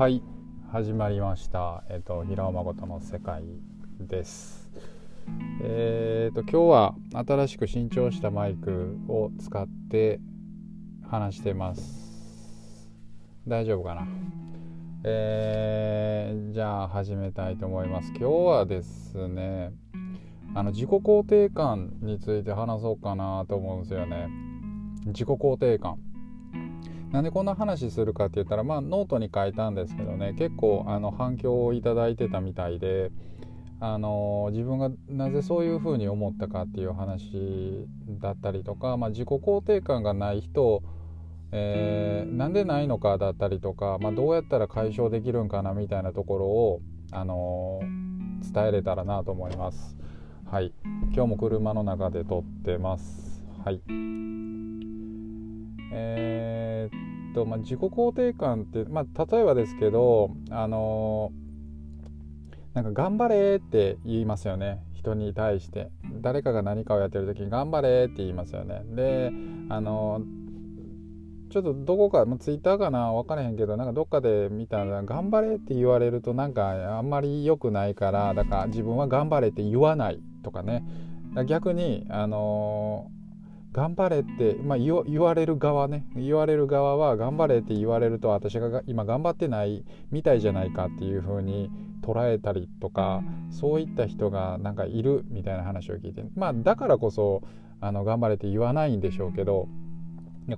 はい始まりました。えっ、と平尾誠の世界です。えっ、と今日は新しく新調したマイクを使って話してます。大丈夫かな？えー、じゃあ始めたいと思います。今日はですねあの自己肯定感について話そうかなと思うんですよね。自己肯定感。なんでこんな話するかって言ったらまあノートに書いたんですけどね結構あの反響をいただいてたみたいであの自分がなぜそういうふうに思ったかっていう話だったりとか、まあ、自己肯定感がない人えー、なんでないのかだったりとか、まあ、どうやったら解消できるんかなみたいなところを、あの、伝えれたらなと思います。はい、今日も車の中で撮ってます。はい。えー、っと、まあ、自己肯定感って、まあ、例えばですけど、あの、なんか頑張れって言いますよね。人に対して誰かが何かをやってる時に頑張れって言いますよね。で、あのちょっとどこか、まあ、ツイッターかな分からへんけどなんかどっかで見たら頑張れって言われるとなんかあんまり良くないからだから自分は頑張れって言わないとかね逆にあのー、頑張れって、まあ、言われる側ね。言われる側は頑張れって言われると私が今頑張ってないみたいじゃないかっていう風に捉えたりとかそういった人がなんかいるみたいな話を聞いて。まあだからこそあの頑張れって言わないんでしょうけど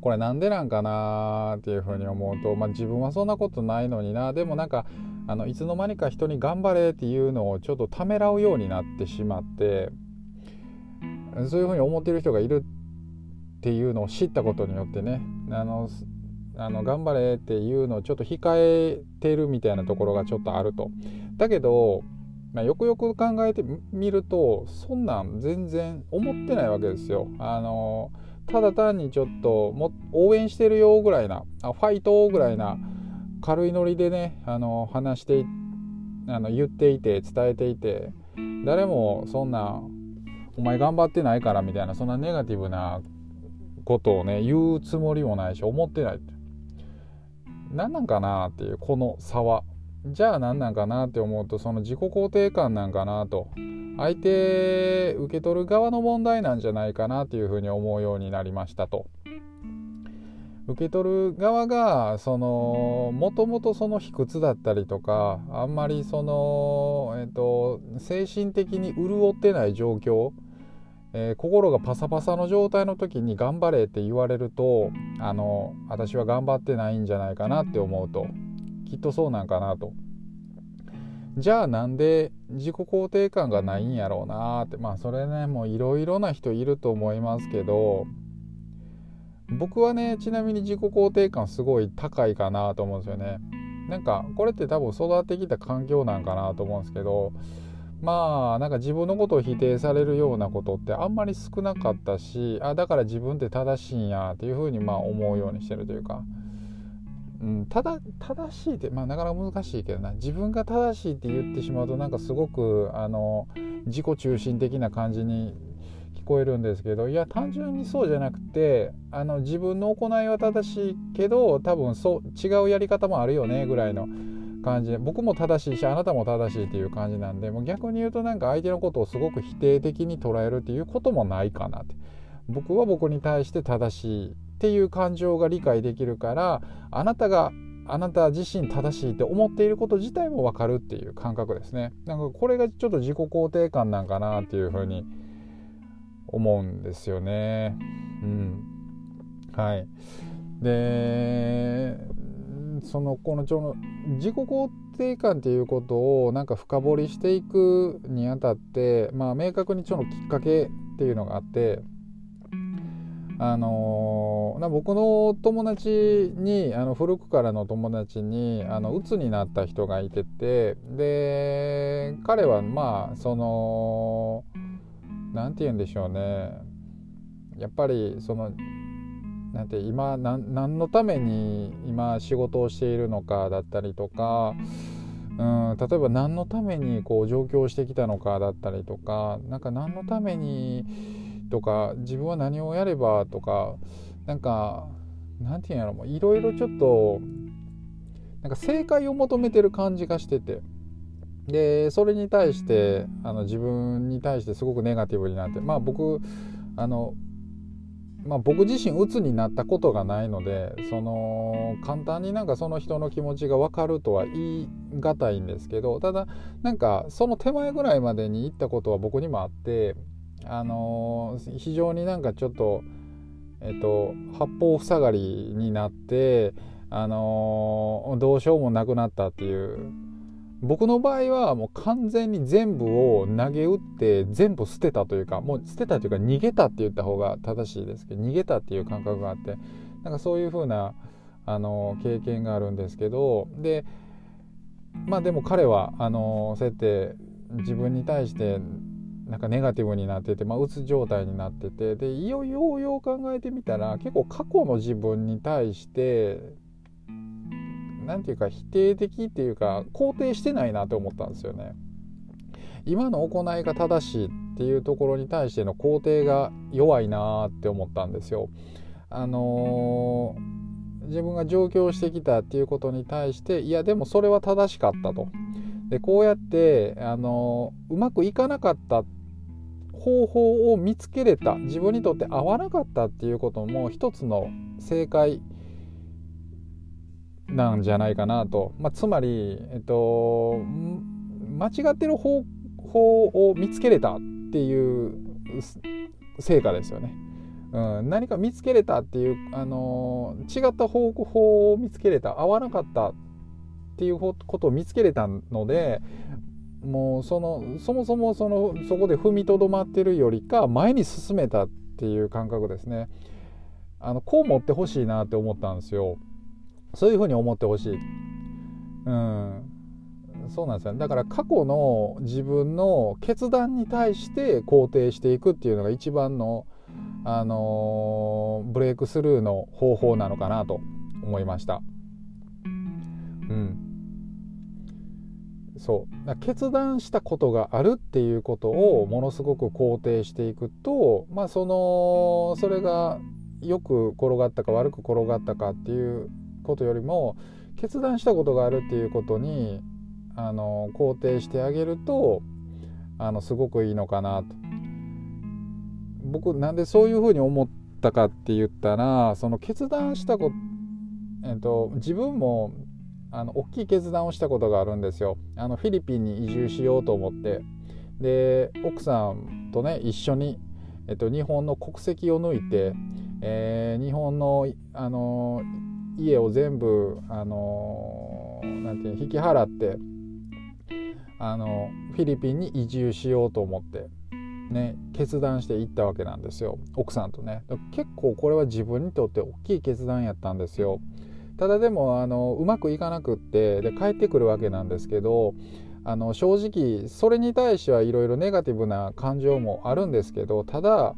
これなんでなんかなっていうふうに思うと、まあ、自分はそんなことないのにな。でもなんかあのいつの間にか人に頑張れっていうのをちょっとためらうようになってしまってそういうふうに思ってる人がいるってていうのを知ったことによってねあのあの頑張れっていうのをちょっと控えてるみたいなところがちょっとあると。だけど、まあ、よくよく考えてみるとそんなん全然思ってないわけですよ。あのただ単にちょっとも応援してるよぐらいなあファイトぐらいな軽いノリでねあの話してあの言っていて伝えていて誰もそんなお前頑張ってないからみたいなそんなネガティブなことをね言うつもりもないし思ってないって。何なんかなっていうこの差は。じゃあ何なんかなって思うとその自己肯定感なんかなと。相手受け取る側の問題なんじゃないかなっていうふうに思うようになりましたと。受け取る側がそのもともとその卑屈だったりとかあんまりその、えっと、精神的に潤ってない状況、えー、心がパサパサの状態の時に頑張れって言われるとあの私は頑張ってないんじゃないかなって思うときっとそうなんかなと。じゃあなんで自己肯定感がないんやろうなってまあそれねもういろいろな人いると思いますけど僕はねちなみに自己肯定感すごい高いかなと思うんですよね。なんかこれって多分育ってきた環境なんかなと思うんですけどまあなんか自分のことを否定されるようなことってあんまり少なかったしあだから自分って正しいんやっていうふうにまあ思うようにしてるというか。うん、ただ正しいってまあなかなか難しいけどな自分が正しいって言ってしまうとなんかすごくあの自己中心的な感じに聞こえるんですけどいや単純にそうじゃなくてあの自分の行いは正しいけど多分そう違うやり方もあるよねぐらいの感じで僕も正しいしあなたも正しいっていう感じなんでもう逆に言うとなんか相手のことをすごく否定的に捉えるっていうこともないかなって僕は僕に対して正しいっていう感情が理解できるからあなたがあなた自身正しいって思っていること自体も分かるっていう感覚ですね。なんかこれがちょっと自己肯定感なんかなっていうふうに思うんですよね。うん。はい。で、そのこのちょの自己肯定感っていうことをなんか深掘りしていくにあたって、まあ明確にちょのきっかけっていうのがあって、あのー、僕の友達にあの古くからの友達にあの鬱になった人がいててで彼はまあその何て言うんでしょうね。やっぱりそのなんて今何のために今仕事をしているのかだったりとかうん例えば何のためにこう上京してきたのかだったりとか何か何のためにとか自分は何をやればとかなんかなんていうんやろいろいろちょっとなんか正解を求めてる感じがしててでそれに対してあの自分に対してすごくネガティブになってまあ僕あのまあ、僕自身鬱になったことがないのでその簡単になんかその人の気持ちが分かるとは言い難いんですけどただなんかその手前ぐらいまでに行ったことは僕にもあってあの非常になんかちょっとえっと八方塞がりになってあのどうしようもなくなったっていう僕の場合はもう完全に全部を投げ打って全部捨てたというかもう捨てたというか逃げたって言った方が正しいですけど逃げたっていう感覚があってなんかそういう風なあな経験があるんですけどでまあでも彼はあのそうやって自分に対してなんかネガティブになってて、まあ、うつ状態になっててでいよいよよう考えてみたら結構過去の自分に対して何て言うか否定的っていうか肯定してないなって思ったんですよね。今の行いが正しいっていうところに対しての肯定が弱いなって思ったんですよ。あのー、自分が上京してきたっていうことに対していやでもそれは正しかったと。でこうやって、あのー、うまくいかなかった方法を見つけれた自分にとって合わなかったっていうことも一つの正解なんじゃないかなと、まあ、つまり、えっと、間違ってる方法を見つけれたっていう成果ですよね。うん、何か見つけれたっていう、あの違った方法を見つけれた合わなかったっていうことを見つけれたのでもうそのそもそもそのそこで踏みとどまってるよりか前に進めたっていう感覚ですね。あのこう持ってほしいなって思ったんですよ。そういうふうに思ってほしい。うん。そうなんですよ、ね、だから過去の自分の決断に対して肯定していくっていうのが一番の、あのー、ブレイクスルーの方法なのかなと思いました。うん。そう決断したことがあるっていうことをものすごく肯定していくとまあそのそれがよく転がったか悪く転がったかっていうことよりも決断したことがあるっていうことにあの肯定してあげるとあのすごくいいのかなと。僕なんでそういうふうに思ったかって言ったらその決断したこと、えっと、自分もあの大きい決断をしたことがあるんですよ。あのフィリピンに移住しようと思ってで奥さんとね一緒に、えっと、日本の国籍を抜いて、えー、日本の、あの家を全部あのなんていう引き払ってあのフィリピンに移住しようと思ってね決断して行ったわけなんですよ。奥さんとね。結構これは自分にとって大きい決断やったんですよ。ただでもあのうまくいかなくってで帰ってくるわけなんですけどあの正直それに対してはいろいろネガティブな感情もあるんですけどただ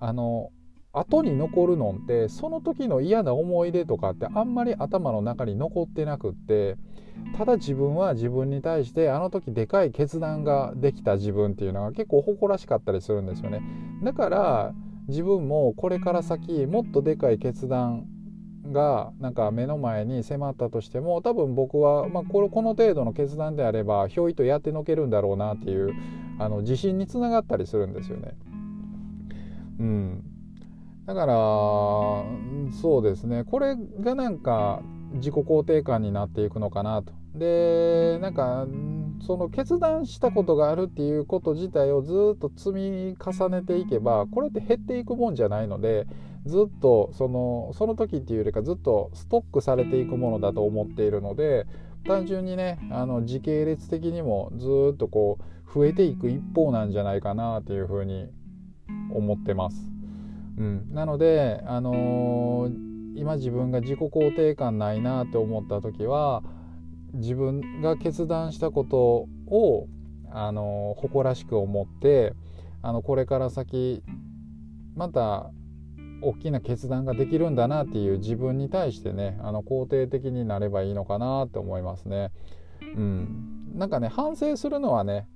あの後に残るのってその時の嫌な思い出とかってあんまり頭の中に残ってなくってただ自分は自分に対してあの時でかい決断ができた自分っていうのが結構誇らしかったりするんですよねだから自分もこれから先もっとでかい決断がなんか目の前に迫ったとしても多分僕は、まあ、このこの程度の決断であればひょいとやってのけるんだろうなっていうあの自信につながったりするんですよね。うん、だからそうですねこれがなんか自己肯定感になっていくのかなと。でなんかその決断したことがあるっていうこと自体をずっと積み重ねていけばこれって減っていくもんじゃないのでずっとそのその時っていうよりかずっとストックされていくものだと思っているので単純にねあの時系列的にもずっとこう増えていく一方なんじゃないかなというふうに思ってます。うん、なので、あのー、今自分が自己肯定感ないなって思った時は自分が決断したことを、あのー、誇らしく思ってあのこれから先また大きな決断ができるんだなっていう自分に対してねあの肯定的になればいいのかなって思いますね。うん、なんかね反省するのはね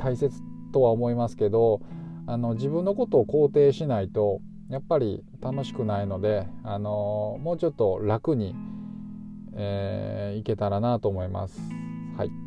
大切とは思いますけどあの自分のことを肯定しないとやっぱり楽しくないのであのもうちょっと楽にえー、いけたらなと思います。はい